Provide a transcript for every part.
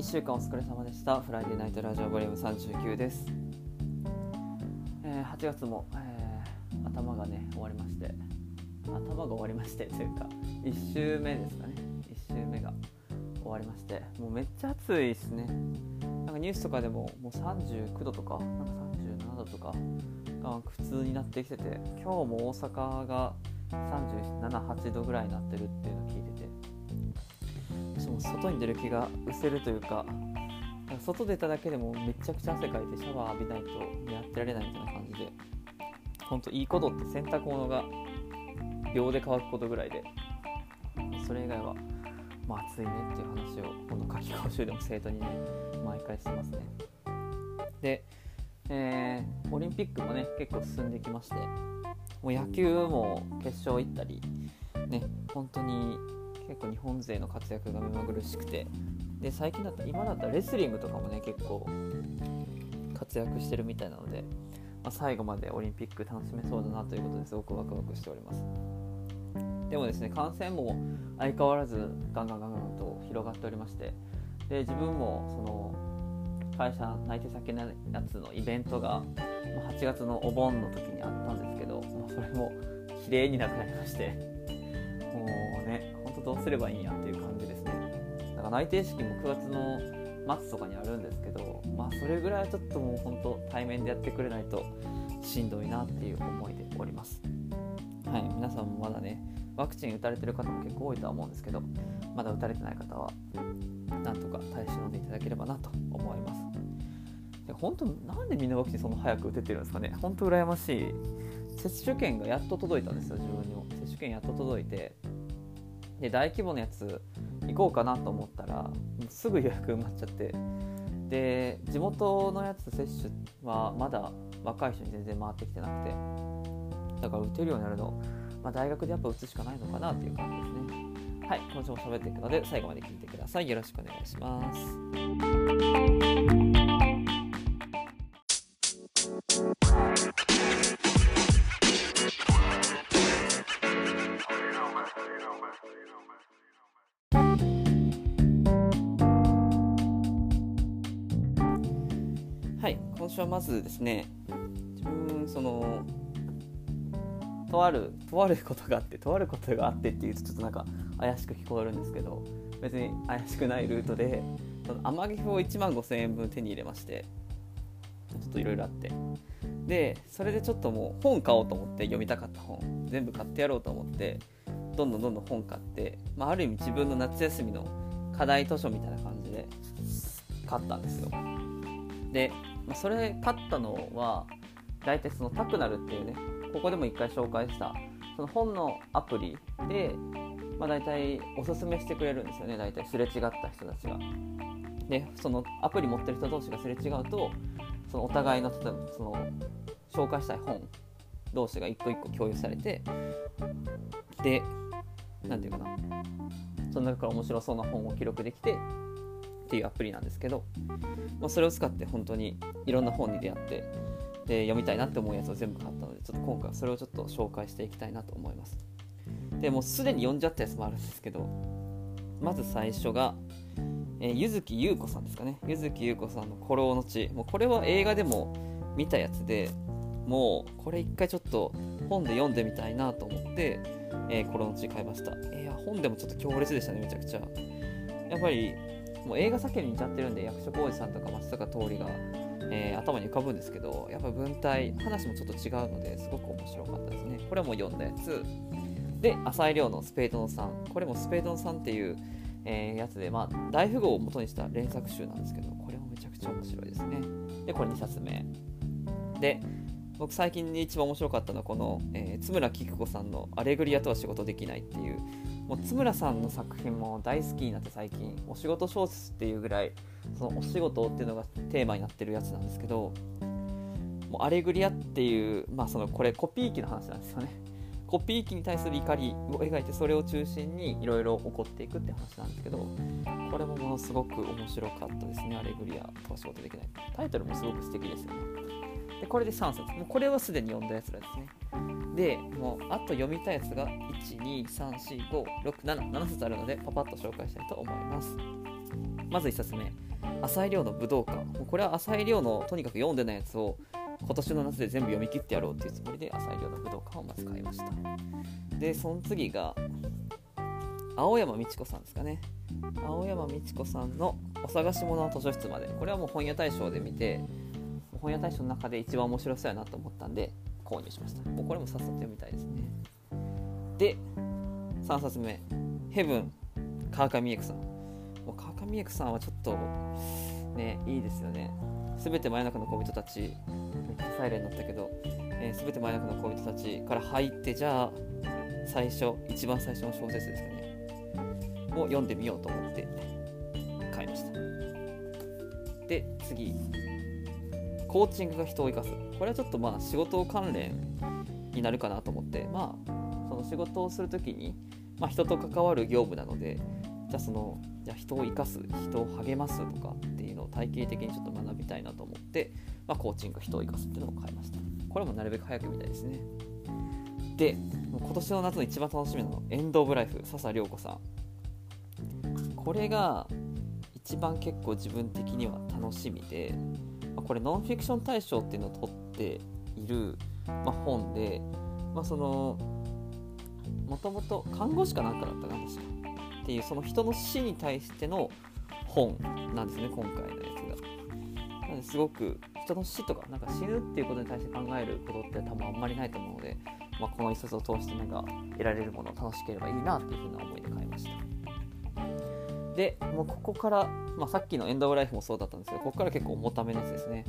1週間お疲れ様でした。フライデーナイトラジオボリューム39です、えー8月も、えー頭がね終わりまして。頭が終わりまして というか1週目ですかね。1週目が終わりまして。もうめっちゃ暑いですね。なんかニュースとかでももう39度とかなんか37度とかが普通になってきてて今日も大阪が378度ぐらいになってるっていうのを聞いてて。外に出る気が失せるというか外出ただけでもめちゃくちゃ汗かいてシャワー浴びないとやってられないみたいな感じで本当いいことって洗濯物が秒で乾くことぐらいでそれ以外はまあ暑いねっていう話をこの夏期講習でも生徒にね毎回してますね。で、えーオリンピックもね結構進んできましてもう野球も決勝行ったりね本当に結構日本勢の活躍が目まぐるしくてで最近だった今だったらレスリングとかもね結構活躍してるみたいなので、まあ、最後までオリンピック楽しめそうだなということですごくワクワクしております。でもですね感染も相変わらずガンガンガンガンと広がっておりましてで自分もその会社内定先のやつのイベントが8月のお盆の時にあったんですけど、まあそれも綺麗になくなりまして。どうすればいいんやっていう感じですね。だから内定式も9月の末とかにあるんですけどまあそれぐらいはちょっともう本当対面でやってくれないとしんどいなっていう思いでおります。はい皆さんもまだねワクチン打たれてる方も結構多いとは思うんですけどまだ打たれてない方はなんとか耐え忍んでいただければなと思います。で本当なんでみんなワクチンそんな早く打ててるんですかね。本当羨ましい。接種券がやっと届いたんですよ自分にも。接種券やっと届いてで大規模なやつ行こうかなと思ったらすぐ予約埋まっちゃって。で地元のやつ接種はまだ若い人に全然回ってきてなくて。だから打てるようになるの、まあ、大学でやっぱ打つしかないのかなっていう感じですね。はい今週も喋っていくので最後まで聞いてください。よろしくお願いします。はまずですね自分そのとあるとあることがあってとあることがあってっていうとちょっとなんか怪しく聞こえるんですけど別に怪しくないルートで天城を1万5000円分手に入れましてちょっといろいろあって。でそれでちょっともう本買おうと思って読みたかった本全部買ってやろうと思ってどんどんどんどん本買って、まあ、ある意味自分の夏休みの課題図書みたいな感じで買ったんですよ。で、まあ、それ買ったのは大体そのタクナルっていうねここでも一回紹介したその本のアプリで、まあ、大体おすすめしてくれるんですよね大体すれ違った人たちが。でそのアプリ持ってる人同士がすれ違うとそのお互いの例えばその紹介したい本同士が一個一個共有されてで何て言うかなその中から面白そうな本を記録できてっていうアプリなんですけど、まあ、それを使って本当にいろんな本に出会ってで読みたいなって思うやつを全部買ったのでちょっと今回はそれをちょっと紹介していきたいなと思います。でもうすでに読んじゃったやつもあるんですけどまず最初が、え、柚木優子さんですかね。柚木優子さんの「古老の地」もうこれは映画でも見たやつでもうこれ一回ちょっと本で読んでみたいなと思って「えー、古老の地」買いました。いや本でもちょっと強烈でしたねめちゃくちゃ。やっぱりもう映画作品に似ちゃってるんで役所広司さんとか松坂桃李が、えー頭に浮かぶんですけどやっぱ文体話もちょっと違うのですごく面白かったですね。これも読んだやつ。で浅井亮の「スペードの3」これも「スペードの3」っていう、えーやつで、まあ、大富豪を元にした連作集なんですけどこれもめちゃくちゃ面白いですね。でこれ2冊目。で僕最近で一番面白かったのはこの、えー津村菊子さんの「アレグリアとは仕事できない」っていうもう津村さんの作品も大好きになって最近お仕事小説っていうぐらいそのお仕事っていうのがテーマになってるやつなんですけどもうアレグリアっていう、まあ、そのこれコピー機の話なんですよね。コピー機に対する怒りを描いてそれを中心にいろいろ起こっていくって話なんですけどこれもものすごく面白かったですね。アレグリアとは仕事できない。タイトルもすごく素敵ですよね。でこれで3冊。もうこれはすでに読んだやつらですね。でもうあと読みたいやつが1234567 7冊あるのでパパッと紹介したいと思います。まず1冊目。浅井亮の武道館。もうこれは浅井亮のとにかく読んでないやつを今年の夏で全部読み切ってやろうっていうつもりで浅井亮の武道館をまず買いました。でその次が青山美智子さんですかね。青山美智子さんの「お探し物の図書室まで」これはもう本屋大賞で見て本屋大賞の中で一番面白そうやなと思ったんで購入しました。もうこれもさっさと読みたいですね。で3冊目「ヘブン」川上美恵子さん。もう川上美恵子さんはちょっとねいいですよね。すべて真夜中の恋人たちめっちゃサイレンだったけどすべ、えー、て真夜中の恋人たちから入ってじゃあ最初一番最初の小説ですかね。を読んでみようと思って買いました。で次コーチングが人を生かす。これはちょっとまあ仕事関連になるかなと思って。まあその仕事をする時に、まあ、人と関わる業務なのでじゃあそのじゃ人を生かす人を励ますとかっていうのを体系的にちょっと学びたいなと思って、まあ、コーチング人を生かすっていうのを買いました。これもなるべく早く見たいですね。で今年の夏の一番楽しみなのエンド・オブ・ライフ笹涼子さん。これが一番結構自分的には楽しみでこれノンフィクション大賞っていうのを取っている、まあ、本で、まあ、そのもともと看護師かなんかだったかなっていうその人の死に対しての本なんですね今回のやつが。なのですごく人の死とかなんか死ぬっていうことに対して考えることって多分あんまりないと思うので、まあ、この一冊を通してなんか得られるものを楽しければいいなっていうふうな思いで買いました。でもうここから、まあ、さっきのエンド・オブ・ライフもそうだったんですけどここから結構重ためのやつですね、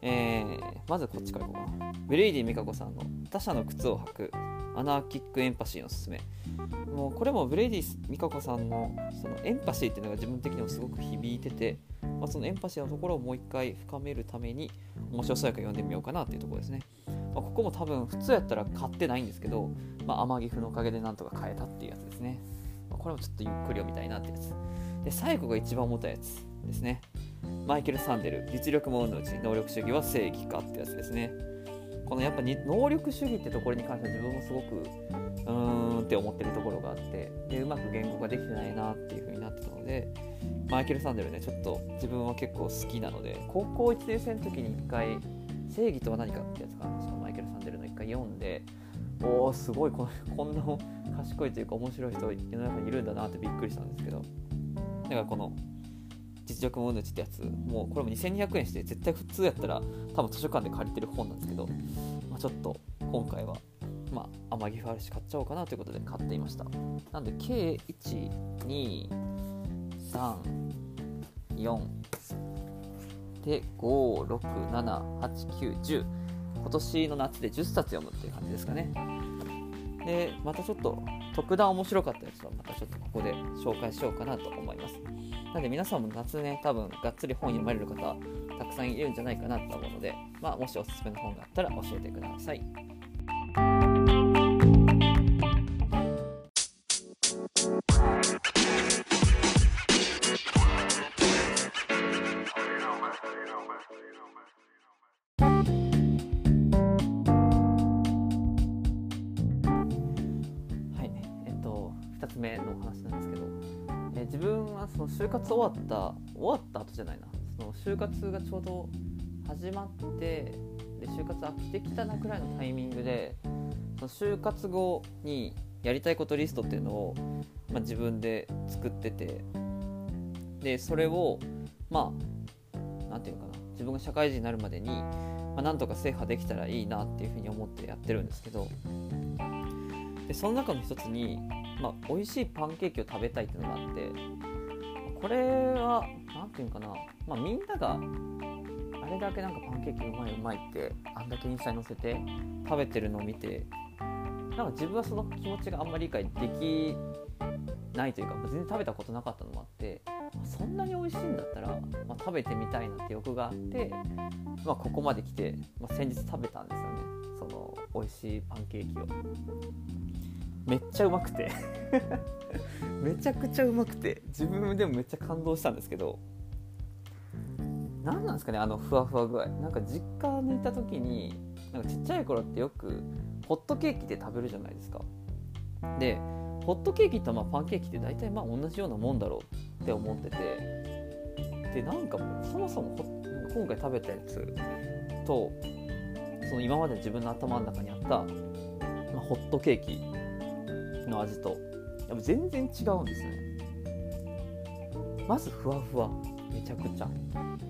えー、まずこっちからいこうかな。ブレイディ・ミカコさんの「他者の靴を履くアナーキック・エンパシー」のすすめ。もうこれもブレイディ・ミカコさんのそのエンパシーっていうのが自分的にもすごく響いてて、まあ、そのエンパシーのところをもう一回深めるために面白そうやから読んでみようかなっていうところですね、まあ、ここも多分普通やったら買ってないんですけど、まあ、天城府のおかげでなんとか買えたっていうやつですね。これもちょっとゆっくり読みたいなってやつ。で最後が一番重たいやつですね。マイケル・サンデル実力も運のうち能力主義は正義かってやつですね。このやっぱに能力主義ってところに関しては自分もすごくうーんって思ってるところがあってでうまく言語ができてないなっていう風になってたのでマイケル・サンデルねちょっと自分は結構好きなので高校1年生の時に1回正義とは何かってやつかなそのマイケル・サンデルの1回読んでおおすごいここんな賢いというか面白い人世の中にいるんだなってびっくりしたんですけどだからこの実力ものちってやつもうこれも2200円して絶対普通やったら多分図書館で借りてる本なんですけど、まあ、ちょっと今回はまあ天城ファルシ買っちゃおうかなということで買っていました。なんで計1234で5678910今年の夏で10冊読むっていう感じですかね。でまたちょっと特段面白かったやつはまたちょっとここで紹介しようかなと思います。なので皆さんも夏ね多分がっつり本読まれる方たくさんいるんじゃないかなと思うので、まあ、もしおすすめの本があったら教えてください。2つ目の話なんですけど、え自分はその就活終わった終わった後じゃないな。その就活がちょうど始まってで就活飽きてきたなくらいのタイミングでその就活後にやりたいことリストっていうのを、まあ、自分で作っててでそれをまあ何て言うかな。自分が社会人になるまでに、まあ、なんとか制覇できたらいいなっていうふうに思ってやってるんですけどでその中の一つに、まあ、美味しいパンケーキを食べたいっていうのがあってこれは何て言うかな、まあ、みんながあれだけなんかパンケーキうまいうまいってあんだけインスタに載せて食べてるのを見てなんか自分はその気持ちがあんまり理解できないというか全然食べたことなかったのもあってまそんなに美味しいんだったら、まあ、食べてみたいなって欲があって、まあ、ここまで来て、まあ、先日食べたんですよね。その美味しいパンケーキを。めっちゃうまくて。めちゃくちゃうまくて。自分でもめっちゃ感動したんですけど。何なんですかねあのふわふわ具合。なんか実家にいた時になんかちっちゃい頃ってよくホットケーキで食べるじゃないですか。でホットケーキとまあパンケーキって大体まあ同じようなもんだろうって思ってて。でなんかもうそもそも今回食べたやつとその今まで自分の頭の中にあった、まあ、ホットケーキの味とやっぱ全然違うんですね。まずふわふわ。めちゃくちゃ。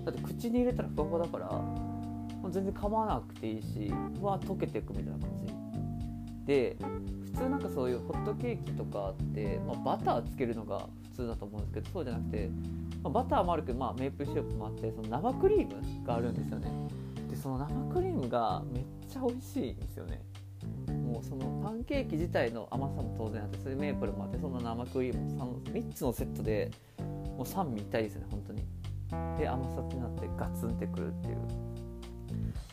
だって口に入れたらふわふわだから全然噛まなくていいしふわ溶けていくみたいな感じ。で普通なんかそういうホットケーキとかって、まあ、バターつけるのが普通だと思うんですけどそうじゃなくて、まあ、バターもあるけど、まあ、メープルシロップもあってその生クリームがあるんですよね。でその生クリームがめっちゃ美味しいんですよね。そのパンケーキ自体の甘さも当然あってそれメープルもあってその生クリーム 3, 3つのセットでもう3みたいですね本当に。で甘さってなってガツンってくるっていう。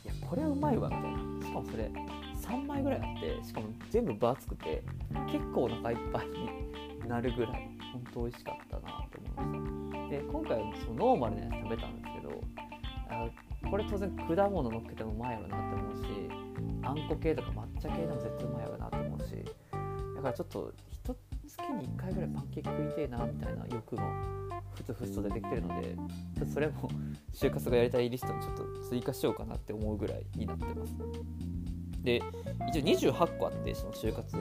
いやこれはうまいわみたいな。しかもそれ3枚ぐらいあってしかも全部分厚くて結構お腹いっぱいになるぐらい本当美味しかったなと思いました。で今回はそのノーマルなやつ食べたんですけどあこれ当然果物乗っけてもうまいよなって思うしあんこ系とか抹茶系でも絶対うまいよなと思うしだからちょっと一月に1回ぐらいパンケーキ食いてえなみたいな欲もふつふつと出てきてるのでちょっとそれも 就活がやりたいリストにちょっと追加しようかなって思うぐらいになってます。で一応28個あってその就活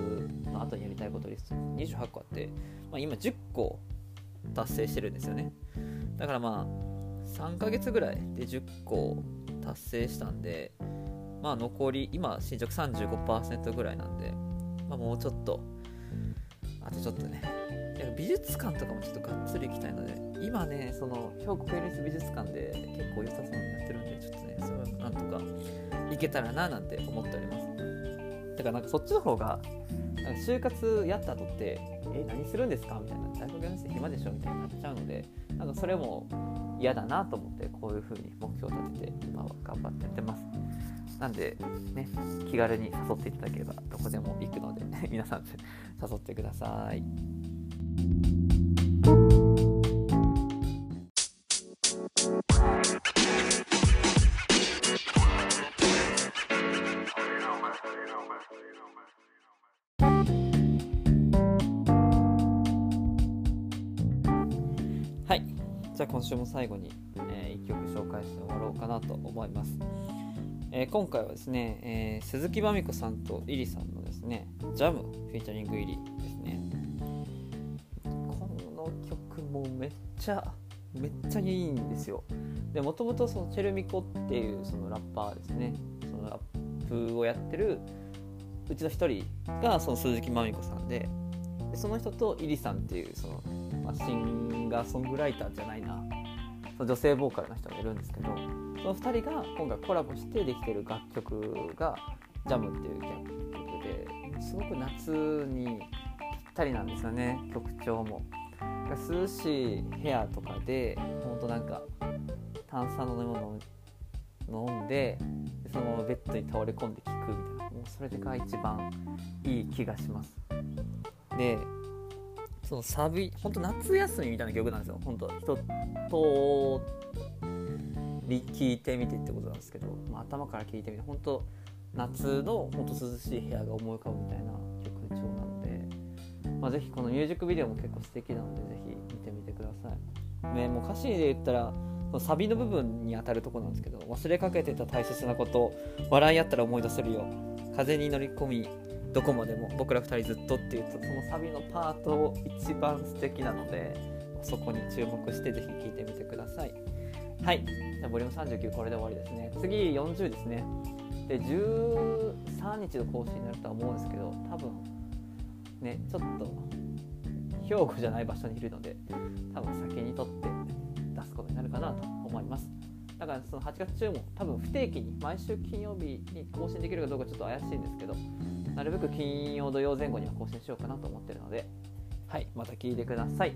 の後にやりたいことリスト。28個あって、まあ、今10個達成してるんですよね。だからまあ3ヶ月ぐらいで10個達成したんでまあ残り今進捗35%ぐらいなんで、まあ、もうちょっとあとちょっとね。美術館とかもちょっとがっつり行きたいので今ねその兵庫県立美術館で結構良さそうになってるんでちょっとねそれはなんとかいけたらななんて思っております。だからなんかそっちの方がなんか就活やった後ってえ何するんですか？みたいな大学4年生暇でしょ？みたいになっちゃうのでなんかそれも嫌だなと思ってこういう風に目標を立てて今は頑張ってやってます。なんでね気軽に誘っていただければどこでも行くので皆さん誘ってください。じゃあ今週も最後に、えー、1曲紹介して終わろうかなと思います。えー、今回はですね、えー、鈴木まみこさんとイリさんのですね、ジャムフィーチャリング入りですね。この曲もめっちゃ、めっちゃいいんですよ。で、もともとチェルミコっていうそのラッパーですね、そのラップをやってるうちの一人がその鈴木まみこさんで、でその人とイリさんっていうそのまあ、シンガーソングライターじゃないなその女性ボーカルの人がいるんですけどその2人が今回コラボしてできてる楽曲が「ジャムっていう楽曲ですごく夏にぴったりなんですよね曲調も。涼しい部屋とかでほんとなんか炭酸の飲み物を飲んでそのままベッドに倒れ込んで聴くみたいなもうそれが一番いい気がします。でそのサビ本当夏休みみたいな曲なんですよ。本当一通り聴いてみてってことなんですけど、まあ、頭から聴いてみて本当夏の本当涼しい部屋が思い浮かぶみたいな曲調なので、まあ、ぜひこのミュージックビデオも結構素敵なのでぜひ見てみてください、ね、もう歌詞で言ったらサビの部分に当たるとこなんですけど忘れかけてた大切なこと笑い合ったら思い出せるよ風に乗り込みどこまでも僕ら2人ずっとっていうとそのサビのパート一番素敵なのでそこに注目してぜひ聴いてみてください。はい。じゃあボリューム39これで終わりですね。次40ですね。で13日の更新になるとは思うんですけど多分ねちょっと兵庫じゃない場所にいるので多分先にとって出すことになるかなと思います。だからその8月中も多分不定期に毎週金曜日に更新できるかどうかちょっと怪しいんですけどなるべく金曜土曜前後には更新しようかなと思ってるのではいまた聞いてください。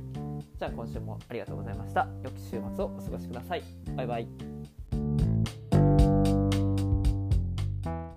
じゃあ今週もありがとうございました。良き週末をお過ごしください。バイバイ。